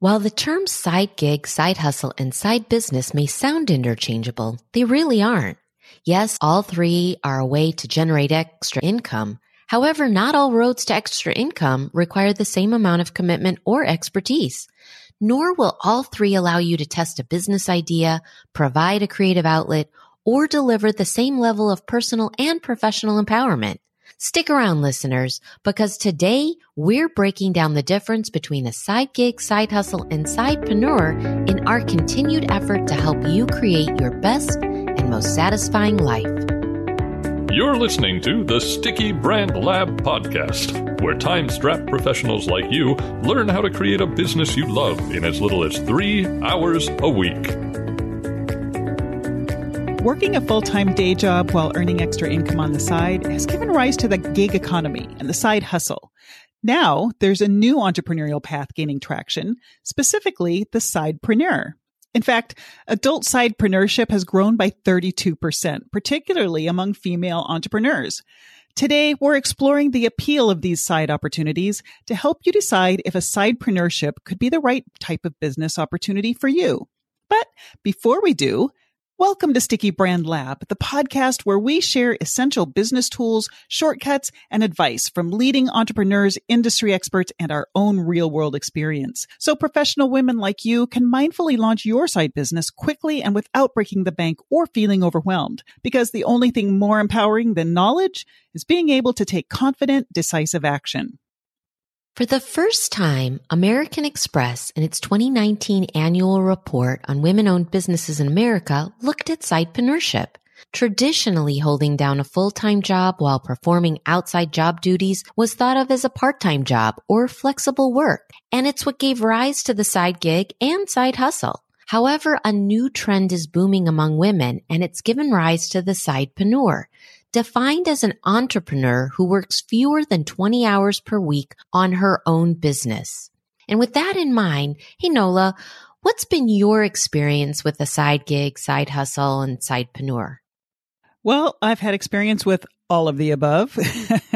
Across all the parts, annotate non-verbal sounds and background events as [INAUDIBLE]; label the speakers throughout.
Speaker 1: While the terms side gig, side hustle, and side business may sound interchangeable, they really aren't. Yes, all three are a way to generate extra income. However, not all roads to extra income require the same amount of commitment or expertise. Nor will all three allow you to test a business idea, provide a creative outlet, or deliver the same level of personal and professional empowerment. Stick around, listeners, because today we're breaking down the difference between a side gig, side hustle, and sidepreneur in our continued effort to help you create your best and most satisfying life.
Speaker 2: You're listening to the Sticky Brand Lab podcast, where time strapped professionals like you learn how to create a business you love in as little as three hours a week.
Speaker 3: Working a full time day job while earning extra income on the side has given rise to the gig economy and the side hustle. Now there's a new entrepreneurial path gaining traction, specifically the sidepreneur. In fact, adult sidepreneurship has grown by 32%, particularly among female entrepreneurs. Today, we're exploring the appeal of these side opportunities to help you decide if a sidepreneurship could be the right type of business opportunity for you. But before we do, Welcome to Sticky Brand Lab, the podcast where we share essential business tools, shortcuts, and advice from leading entrepreneurs, industry experts, and our own real world experience. So professional women like you can mindfully launch your side business quickly and without breaking the bank or feeling overwhelmed. Because the only thing more empowering than knowledge is being able to take confident, decisive action.
Speaker 1: For the first time, American Express in its 2019 annual report on women-owned businesses in America looked at sidepreneurship. Traditionally, holding down a full-time job while performing outside job duties was thought of as a part-time job or flexible work, and it's what gave rise to the side gig and side hustle. However, a new trend is booming among women, and it's given rise to the sidepreneur defined as an entrepreneur who works fewer than 20 hours per week on her own business. And with that in mind, hey Nola, what's been your experience with a side gig, side hustle, and sidepreneur?
Speaker 3: Well, I've had experience with all of the above. [LAUGHS]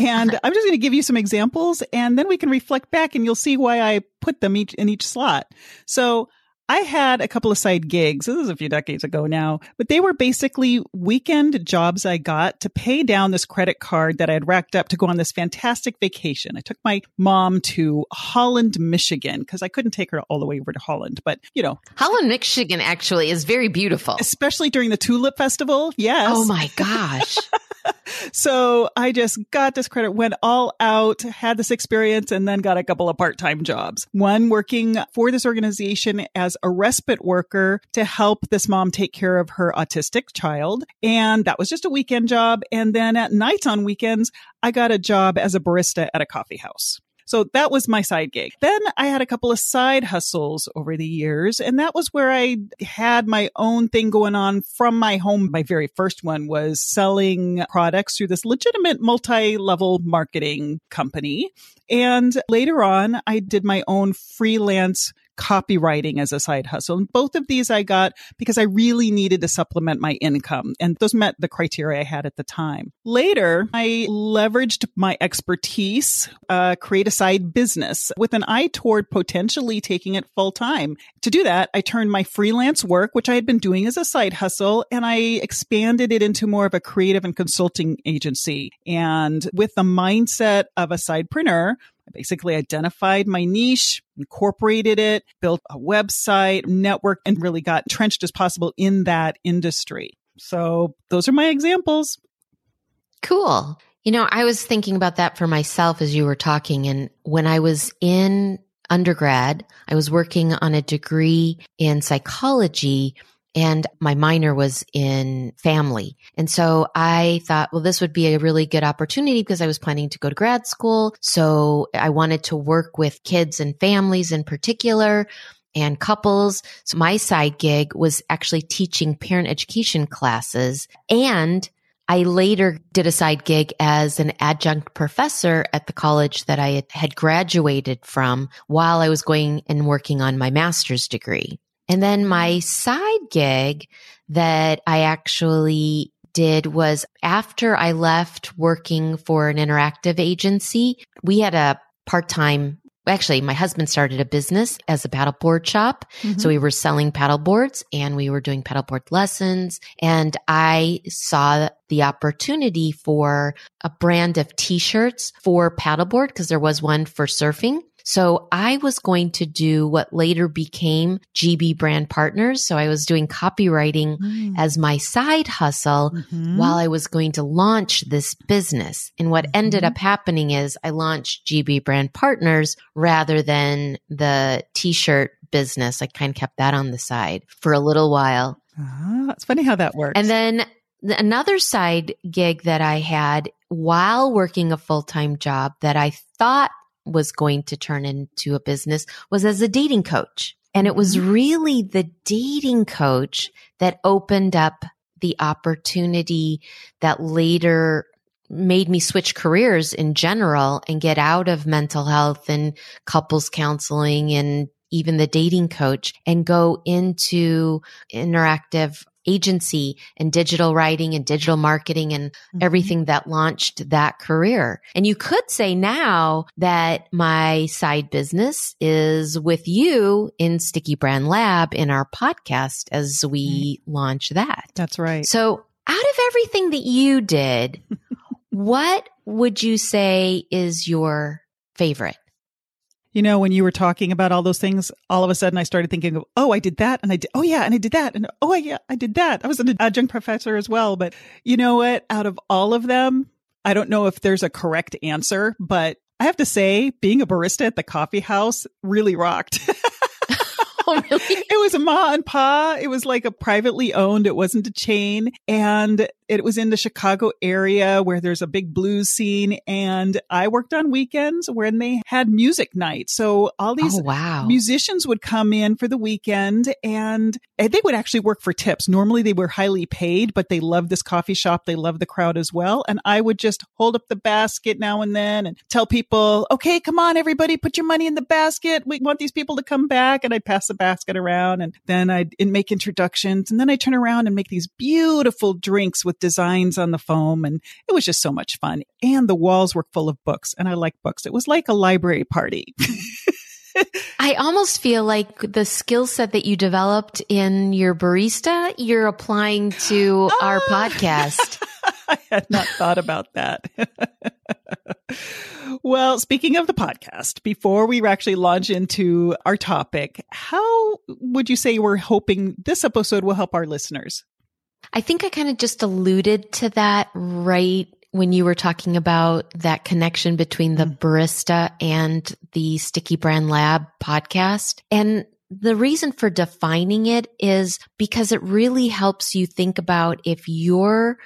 Speaker 3: and uh-huh. I'm just going to give you some examples and then we can reflect back and you'll see why I put them each in each slot. So I had a couple of side gigs. This is a few decades ago now, but they were basically weekend jobs I got to pay down this credit card that I had racked up to go on this fantastic vacation. I took my mom to Holland, Michigan, because I couldn't take her all the way over to Holland, but you know.
Speaker 1: Holland, Michigan actually is very beautiful.
Speaker 3: Especially during the Tulip Festival. Yes.
Speaker 1: Oh my gosh. [LAUGHS]
Speaker 3: so I just got this credit, went all out, had this experience, and then got a couple of part time jobs. One working for this organization as a respite worker to help this mom take care of her autistic child. And that was just a weekend job. And then at nights on weekends, I got a job as a barista at a coffee house. So that was my side gig. Then I had a couple of side hustles over the years, and that was where I had my own thing going on from my home. My very first one was selling products through this legitimate multi-level marketing company. And later on, I did my own freelance copywriting as a side hustle. And both of these I got because I really needed to supplement my income. And those met the criteria I had at the time. Later, I leveraged my expertise, uh, create a side business with an eye toward potentially taking it full time. To do that, I turned my freelance work, which I had been doing as a side hustle, and I expanded it into more of a creative and consulting agency. And with the mindset of a sidepreneur, I basically identified my niche, incorporated it, built a website, network, and really got entrenched as possible in that industry. So those are my examples.
Speaker 1: Cool. You know, I was thinking about that for myself as you were talking. And when I was in undergrad, I was working on a degree in psychology and my minor was in family. And so I thought, well, this would be a really good opportunity because I was planning to go to grad school. So I wanted to work with kids and families in particular and couples. So my side gig was actually teaching parent education classes and I later did a side gig as an adjunct professor at the college that I had graduated from while I was going and working on my master's degree. And then my side gig that I actually did was after I left working for an interactive agency, we had a part time actually my husband started a business as a paddleboard shop.
Speaker 3: Mm-hmm.
Speaker 1: So we were selling paddle boards and we were doing paddleboard lessons. And I saw the opportunity for a brand of t-shirts for paddleboard because there was one for surfing. So I was going to do what later became GB brand partners. So I was doing copywriting
Speaker 3: Mm.
Speaker 1: as my side hustle
Speaker 3: Mhm.
Speaker 1: while I was going to launch this business. And what ended
Speaker 3: Mhm.
Speaker 1: up happening is I launched GB brand partners rather than the t-shirt business. I kind of kept that on the side for a little while.
Speaker 3: Ah, it's funny how that works.
Speaker 1: And then th- another side gig that I had while working a full-time job that I thought was going to turn into a business was as a dating coach. And it was mm-hmm. really the dating coach that opened up the opportunity that later made me switch careers in general and get out of mental health and couples counseling and even the dating coach and go into interactive agency and digital writing and digital marketing and
Speaker 3: Mhm.
Speaker 1: everything that launched that career. And you could say now that my side business is with you in Sticky Brand Lab in our podcast as we launch that.
Speaker 3: That's right.
Speaker 1: So out of everything that you did, [LAUGHS] what would you say is your favorite?
Speaker 3: You know, when you were talking about all those things, all of a sudden I started thinking of, oh, I did that. And I did, oh, yeah. And I did that. And oh, yeah, I did that. I was an adjunct professor as well. But you know what? Out of all of them, I don't know if there's a correct answer, but I have to say, being a barista at the coffee house really rocked. [LAUGHS]
Speaker 1: Oh, [LAUGHS] really?
Speaker 3: it was a ma and pa. It was like a privately owned. It wasn't a chain. And it was in the Chicago area where there's a big blues scene. And I worked on weekends when they had music night. So all these
Speaker 1: Oh, wow.
Speaker 3: musicians would come in for the weekend and and they would actually work for tips. Normally they were highly paid, but they loved this coffee shop. They loved the crowd as well. And I would just hold up the basket now and then and tell people, okay, come on, everybody, put your money in the basket. We want these people to come back. And I'd pass the basket around and then I'd make introductions and then I'd turn around and make these beautiful drinks with designs on the foam. And it was just so much fun. And the walls were full of books and I like books. It was like a library party. [LAUGHS]
Speaker 1: I almost feel like the skill set that you developed in your barista, you're applying to our
Speaker 3: Ah.
Speaker 1: podcast. [LAUGHS]
Speaker 3: I had not thought about that. well, speaking of the podcast, before we actually launch into our topic, how would you say we're hoping this episode will help our listeners?
Speaker 1: I think I kind of just alluded to that right when you were talking about that connection between the mm. barista and the Sticky Brand Lab podcast. And the reason for defining it is because it really helps you think about if your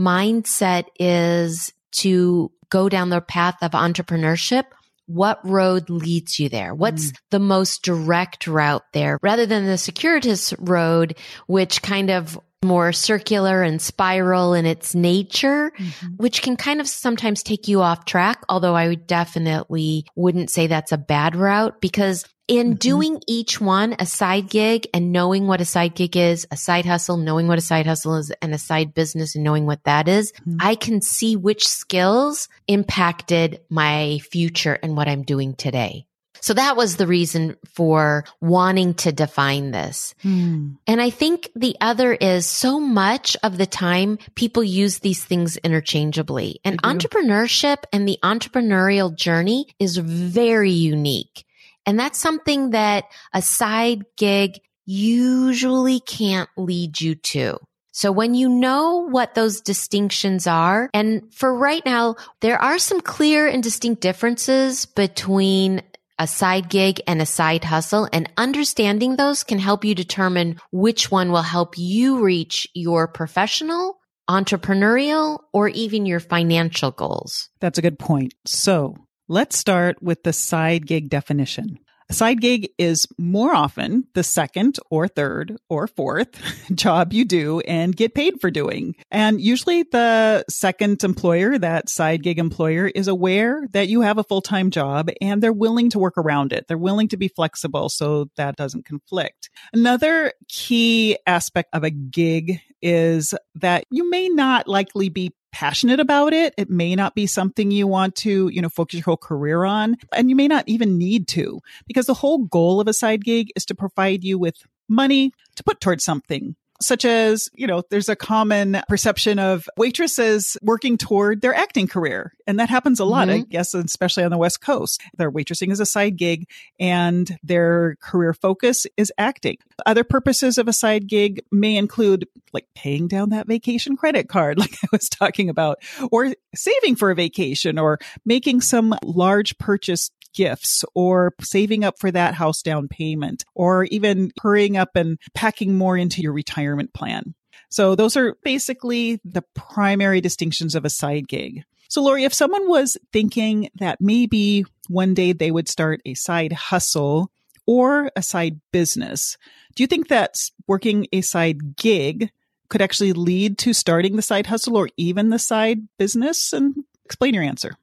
Speaker 1: mindset is to go down the path of entrepreneurship, what road leads you there? What's mm. the most direct route there rather than the circuitous road, which kind of more circular and spiral in its nature, which can kind of sometimes take you off track. Although I would definitely wouldn't say that's a bad route because in
Speaker 3: Mhm.
Speaker 1: doing each one, a side gig and knowing what a side gig is, a side hustle, knowing what a side hustle is and a side business and knowing what that is,
Speaker 3: Mhm.
Speaker 1: I can see which skills impacted my future and what I'm doing today. So that was the reason for wanting to define this.
Speaker 3: Hmm.
Speaker 1: And I think the other is so much of the time people use these things interchangeably. And entrepreneurship and the entrepreneurial journey is very unique. And that's something that a side gig usually can't lead you to. So when you know what those distinctions are, and for right now, there are some clear and distinct differences between a side gig and a side hustle and understanding those can help you determine which one will help you reach your professional, entrepreneurial, or even your financial goals.
Speaker 3: That's a good point. So let's start with the side gig definition. A side gig is more often the second or third or fourth [LAUGHS] job you do and get paid for doing. And usually the second employer, that side gig employer is aware that you have a full-time job and they're willing to work around it. They're willing to be flexible so that doesn't conflict. Another key aspect of a gig is that you may not likely be passionate about it. It may not be something you want to, you know, focus your whole career on. And you may not even need to because the whole goal of a side gig is to provide you with money to put towards something such as, you know, there's a common perception of waitresses working toward their acting career. And that happens a lot, mm-hmm. I guess, especially on the West Coast. Their waitressing is a side gig and their career focus is acting. Other purposes of a side gig may include like paying down that vacation credit card, [LAUGHS] like I was talking about, or saving for a vacation or making some large purchase gifts or saving up for that house down payment or even hurrying up and packing more into your retirement plan. So those are basically the primary distinctions of a side gig. So Lori, if someone was thinking that maybe one day they would start a side hustle or a side business, do you think that working a side gig could actually lead to starting the side hustle or even the side business? And explain your answer.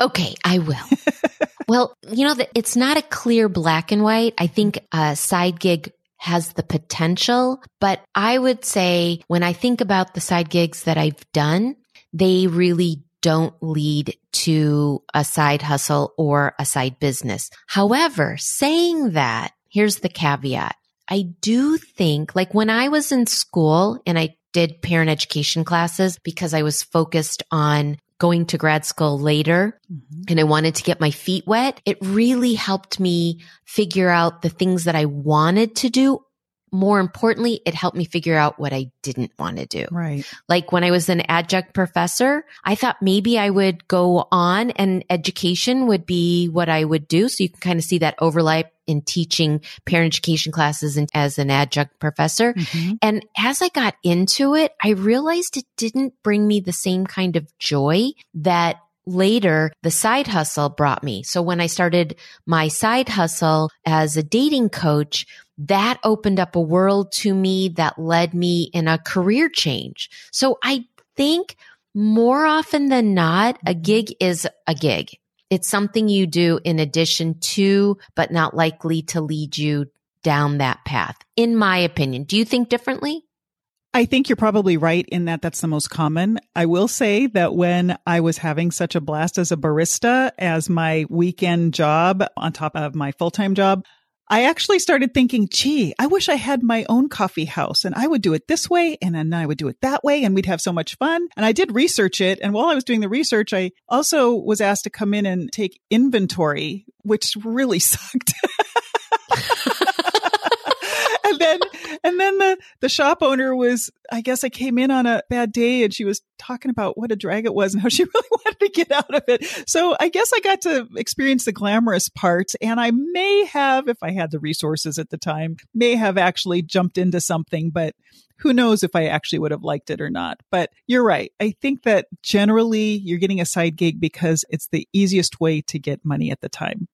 Speaker 1: Okay, I will. [LAUGHS] well, you know, it's not a clear black and white. I think mm-hmm. a side gig has the potential, but I would say when I think about the side gigs that I've done, they really don't lead to a side hustle or a side business. However, saying that, here's the caveat. I do think like when I was in school and I did parent education classes because I was focused on going to grad school later mm-hmm. and I wanted to get my feet wet, it really helped me figure out the things that I wanted to do. More importantly, it helped me figure out what I didn't want to do.
Speaker 3: Right.
Speaker 1: Like when I was an adjunct professor, I thought maybe I would go on and education would be what I would do. So you can kind of see that overlap in teaching parent education classes and as an adjunct professor. Mm-hmm. And as I got into it, I realized it didn't bring me the same kind of joy that later the side hustle brought me. So when I started my side hustle as a dating coach, that opened up a world to me that led me in a career change. So I think more often than not, a gig is a gig. It's something you do in addition to, but not likely to lead you down that path, in my opinion. Do you think differently?
Speaker 3: I think you're probably right in that that's the most common. I will say that when I was having such a blast as a barista as my weekend job on top of my full time job, I actually started thinking, gee, I wish I had my own coffee house and I would do it this way and then I would do it that way and we'd have so much fun. And I did research it. And while I was doing the research, I also was asked to come in and take inventory, which really [LAUGHS] sucked. and then and then the the shop owner was I guess I came in on a bad day and she was talking about what a drag it was and how she [LAUGHS] really wanted to get out of it. So I guess I got to experience the glamorous part and I may have if I had the resources at the time may have actually jumped into something but who knows if I actually would have liked it or not. But you're right. I think that generally you're getting a side gig because it's the easiest way to get money at the time.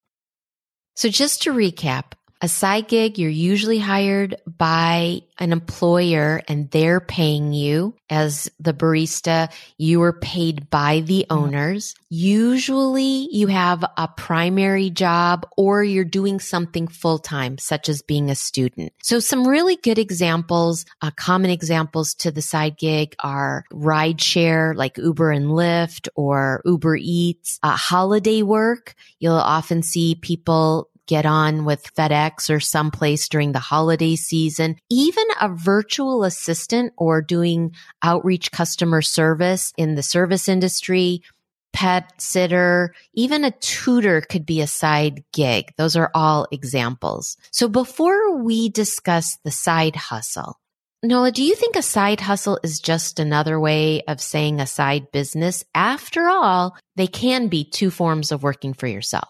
Speaker 1: So just to recap, a side gig, you're usually hired by an employer and they're paying you as the barista. You are paid by the owners. Usually you have a primary job or you're doing something full time, such as being a student. So some really good examples, uh, common examples to the side gig are rideshare like Uber and Lyft or Uber Eats, uh, holiday work. You'll often see people get on with FedEx or someplace during the holiday season, even a virtual assistant or doing outreach customer service in the service industry, pet sitter, even a tutor could be a side gig. Those are all examples. So before we discuss the side hustle, Nola, do you think a side hustle is just another way of saying a side business? After all, they can be two forms of working for yourself.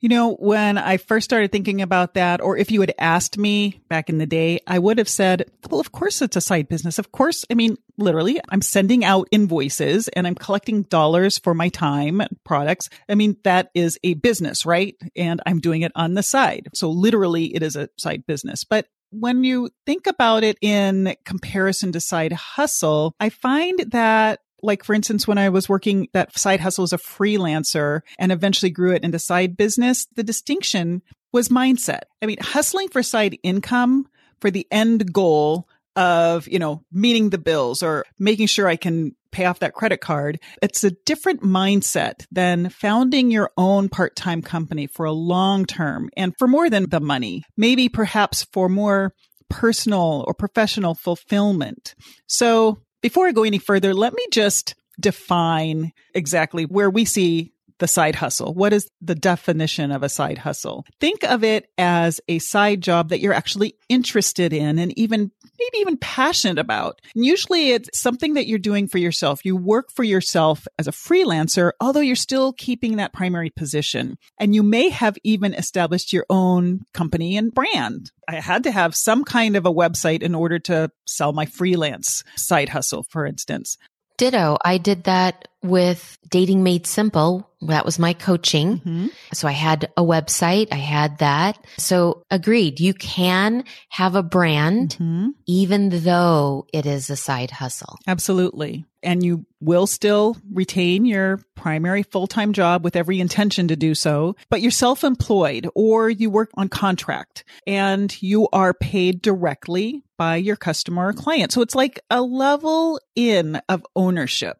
Speaker 3: You know, when I first started thinking about that, or if you had asked me back in the day, I would have said, well, of course it's a side business. Of course. I mean, literally, I'm sending out invoices and I'm collecting dollars for my time products. I mean, that is a business, right? And I'm doing it on the side. So literally it is a side business. But when you think about it in comparison to side hustle, I find that like for instance, when I was working that side hustle as a freelancer and eventually grew it into side business, the distinction was mindset. I mean, hustling for side income for the end goal of, you know, meeting the bills or making sure I can pay off that credit card. It's a different mindset than founding your own part-time company for a long term and for more than the money. Maybe perhaps for more personal or professional fulfillment. So before I go any further, let me just define exactly where we see the side hustle. What is the definition of a side hustle? Think of it as a side job that you're actually interested in and even maybe even passionate about. And usually it's something that you're doing for yourself. You work for yourself as a freelancer, although you're still keeping that primary position. And you may have even established your own company and brand. I had to have some kind of a website in order to sell my freelance side hustle, for instance.
Speaker 1: Ditto. I did that with Dating Made Simple. That was my coaching.
Speaker 3: Mm-hmm.
Speaker 1: So I had a website. I had that. So agreed. You can have a brand
Speaker 3: Mm-hmm.
Speaker 1: even though it is a side hustle.
Speaker 3: Absolutely. And you will still retain your primary full time job with every intention to do so, but you're self employed or you work on contract and you are paid directly by your customer or client. So it's like a level in of ownership.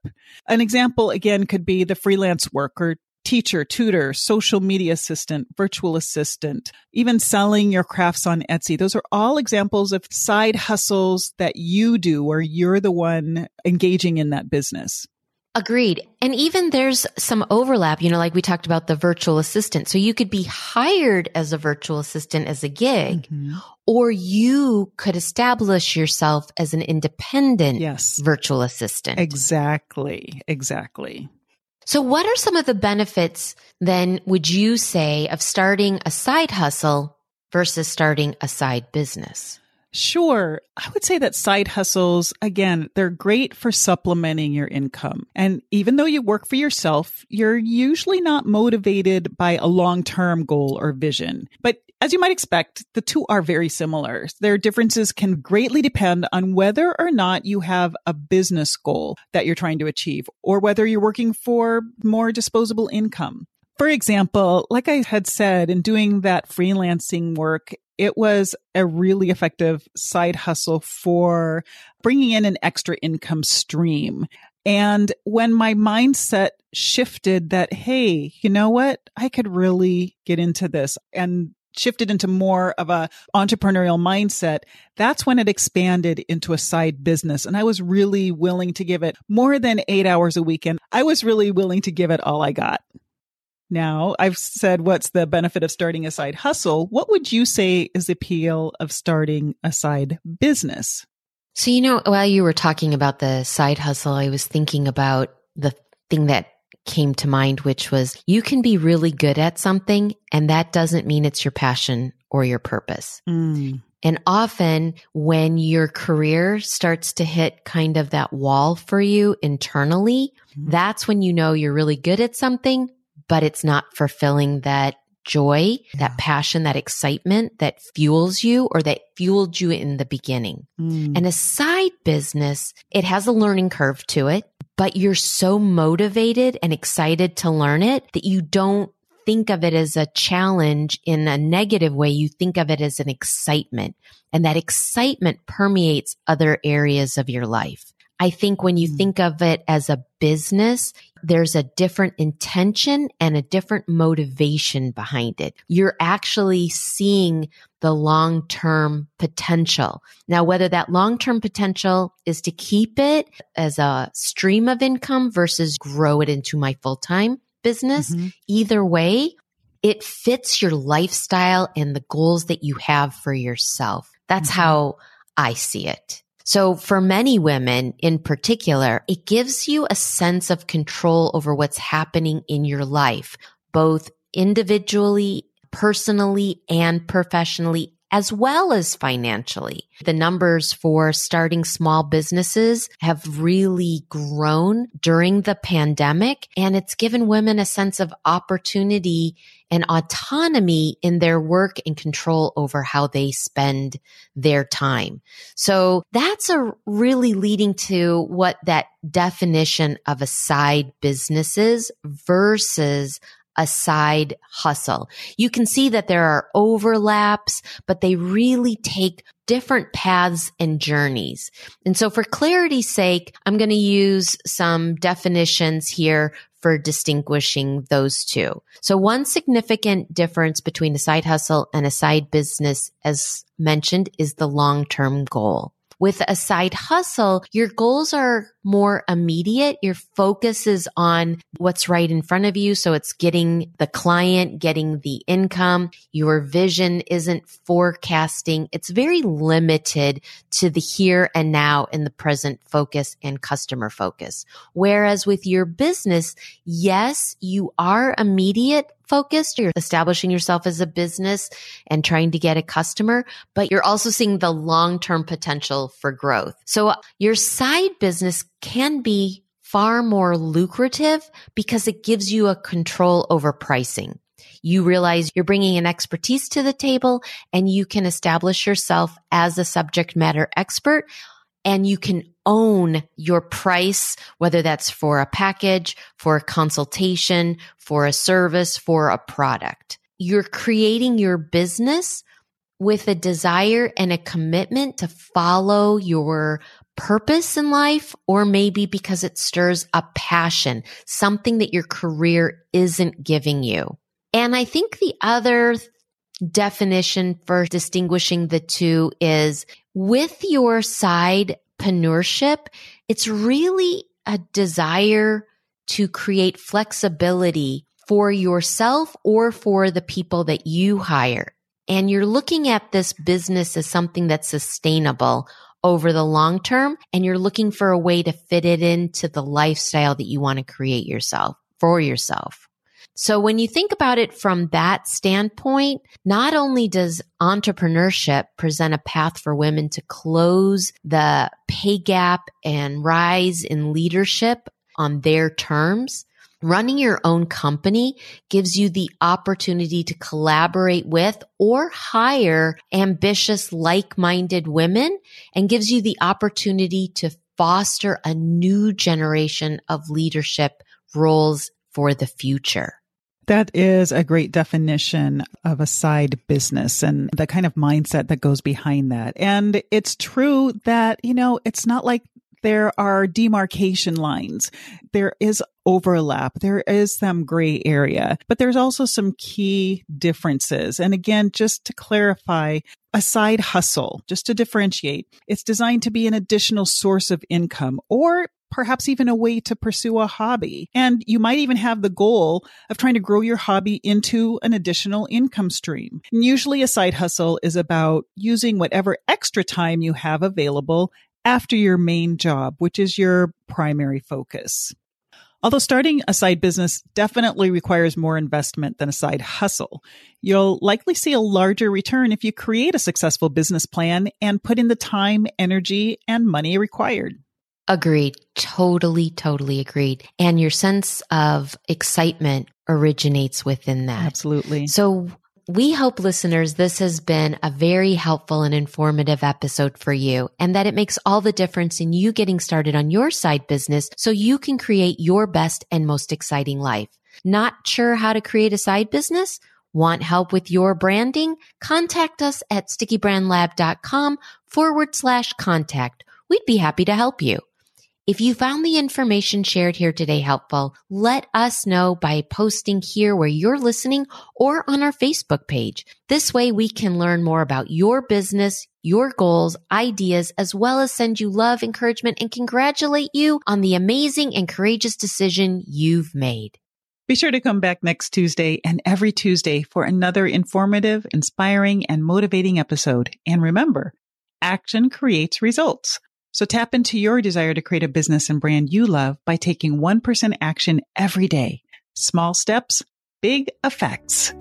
Speaker 3: An example again could be the freelance worker teacher, tutor, social media assistant, virtual assistant, even selling your crafts on Etsy. Those are all examples of side hustles that you do where you're the one engaging in that business.
Speaker 1: Agreed. And even there's some overlap, you know, like we talked about the virtual assistant. So you could be hired as a virtual assistant as a gig, mm-hmm. or you could establish yourself as an independent
Speaker 3: Yes.
Speaker 1: virtual assistant.
Speaker 3: Exactly. Exactly.
Speaker 1: So what are some of the benefits then would you say of starting a side hustle versus starting a side business?
Speaker 3: Sure. I would say that side hustles, again, they're great for supplementing your income. And even though you work for yourself, you're usually not motivated by a long-term goal or vision. But as you might expect, the two are very similar. Their differences can greatly depend on whether or not you have a business goal that you're trying to achieve or whether you're working for more disposable income. For example, like I had said, in doing that freelancing work, it was a really effective side hustle for bringing in an extra income stream. And when my mindset shifted that, hey, you know what? I could really get into this and shifted into more of a entrepreneurial mindset, that's when it expanded into a side business. And I was really willing to give it more than eight hours a weekend. I was really willing to give it all I got. Now, I've said what's the benefit of starting a side hustle. What would you say is the appeal of starting a side business?
Speaker 1: So, you know, while you were talking about the side hustle, I was thinking about the thing that came to mind, which was you can be really good at something and that doesn't mean it's your passion or your purpose.
Speaker 3: Mm,
Speaker 1: And often when your career starts to hit kind of that wall for you internally,
Speaker 3: Mhm.
Speaker 1: that's when you know you're really good at something, but it's not fulfilling that joy, that passion, that excitement that fuels you or that fueled you in the beginning.
Speaker 3: mm,
Speaker 1: And a side business, it has a learning curve to it, but you're so motivated and excited to learn it that you don't think of it as a challenge in a negative way. You think of it as an excitement and that excitement permeates other areas of your life. I think when you
Speaker 3: Mm.
Speaker 1: think of it as a business, there's a different intention and a different motivation behind it. You're actually seeing the long term potential. Now, whether that long term potential is to keep it as a stream of income versus grow it into my full time business,
Speaker 3: mhm.
Speaker 1: either way, it fits your lifestyle and the goals that you have for yourself. That's
Speaker 3: Mhm.
Speaker 1: how I see it. So for many women in particular, it gives you a sense of control over what's happening in your life, both individually, personally, and professionally, as well as financially. The numbers for starting small businesses have really grown during the pandemic, and it's given women a sense of opportunity and autonomy in their work and control over how they spend their time. So that's a really leading to what that definition of a side business is versus a side hustle. You can see that there are overlaps, but they really take different paths and journeys. And so for clarity's sake, I'm going to use some definitions here for distinguishing those two. So one significant difference between a side hustle and a side business, as mentioned, is the long-term goal. With a side hustle, your goals are more immediate. Your focus is on what's right in front of you. So it's getting the client, getting the income. Your vision isn't forecasting. It's very limited to the here and now and the present focus and customer focus. Whereas with your business, yes, you are immediate focused. You're establishing yourself as a business and trying to get a customer, but you're also seeing the long-term potential for growth. So uh, your side business can be far more lucrative because it gives you a control over pricing. You realize you're bringing an expertise to the table and you can establish yourself as a subject matter expert and you can own your price, whether that's for a package, for a consultation, for a service, for a product. You're creating your business with a desire and a commitment to follow your purpose in life, or maybe because it stirs a passion, something that your career isn't giving you. And I think the other definition for distinguishing the two is with your sidepreneurship, it's really a desire to create flexibility for yourself or for the people that you hire. And you're looking at this business as something that's sustainable over the long term. And you're looking for a way to fit it into the lifestyle that you want to create yourself for yourself. So when you think about it from that standpoint, not only does entrepreneurship present a path for women to close the pay gap and rise in leadership on their terms, Running your own company gives you the opportunity to collaborate with or hire ambitious, like-minded women and gives you the opportunity to foster a new generation of leadership roles for the future.
Speaker 3: That is a great definition of a side business and the kind of mindset that goes behind that. And it's true that, you know, it's not like there are demarcation lines. There is overlap. There is some gray area, but there's also some key differences. And again, just to clarify, a side hustle, just to differentiate, it's designed to be an additional source of income or perhaps even a way to pursue a hobby. And you might even have the goal of trying to grow your hobby into an additional income stream. And usually a side hustle is about using whatever extra time you have available after your main job, which is your primary focus. Although starting a side business definitely requires more investment than a side hustle, you'll likely see a larger return if you create a successful business plan and put in the time, energy, and money required.
Speaker 1: Agreed. Totally, totally agreed. And your sense of excitement originates within that.
Speaker 3: Absolutely.
Speaker 1: So we hope listeners, this has been a very helpful and informative episode for you and that it makes all the difference in you getting started on your side business so you can create your best and most exciting life. Not sure how to create a side business? Want help with your branding? Contact us at stickybrandlab.com forward slash contact. We'd be happy to help you. If you found the information shared here today helpful, let us know by posting here where you're listening or on our Facebook page. This way we can learn more about your business, your goals, ideas, as well as send you love, encouragement, and congratulate you on the amazing and courageous decision you've made.
Speaker 3: Be sure to come back next Tuesday and every Tuesday for another informative, inspiring, and motivating episode. And remember, action creates results. So tap into your desire to create a business and brand you love by taking 1% action every day. Small steps, big effects.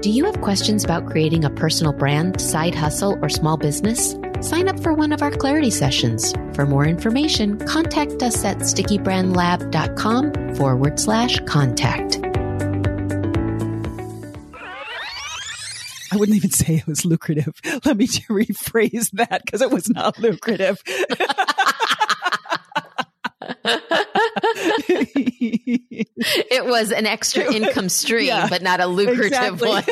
Speaker 1: Do you have questions about creating a personal brand, side hustle, or small business? Sign up for one of our clarity sessions. For more information, contact us at stickybrandlab.com forward slash contact.
Speaker 3: I wouldn't even say it was lucrative. [LAUGHS] Let me rephrase that because it was not lucrative. [LAUGHS]
Speaker 1: it was an extra [LAUGHS] income stream, yeah, but not a lucrative exactly. one.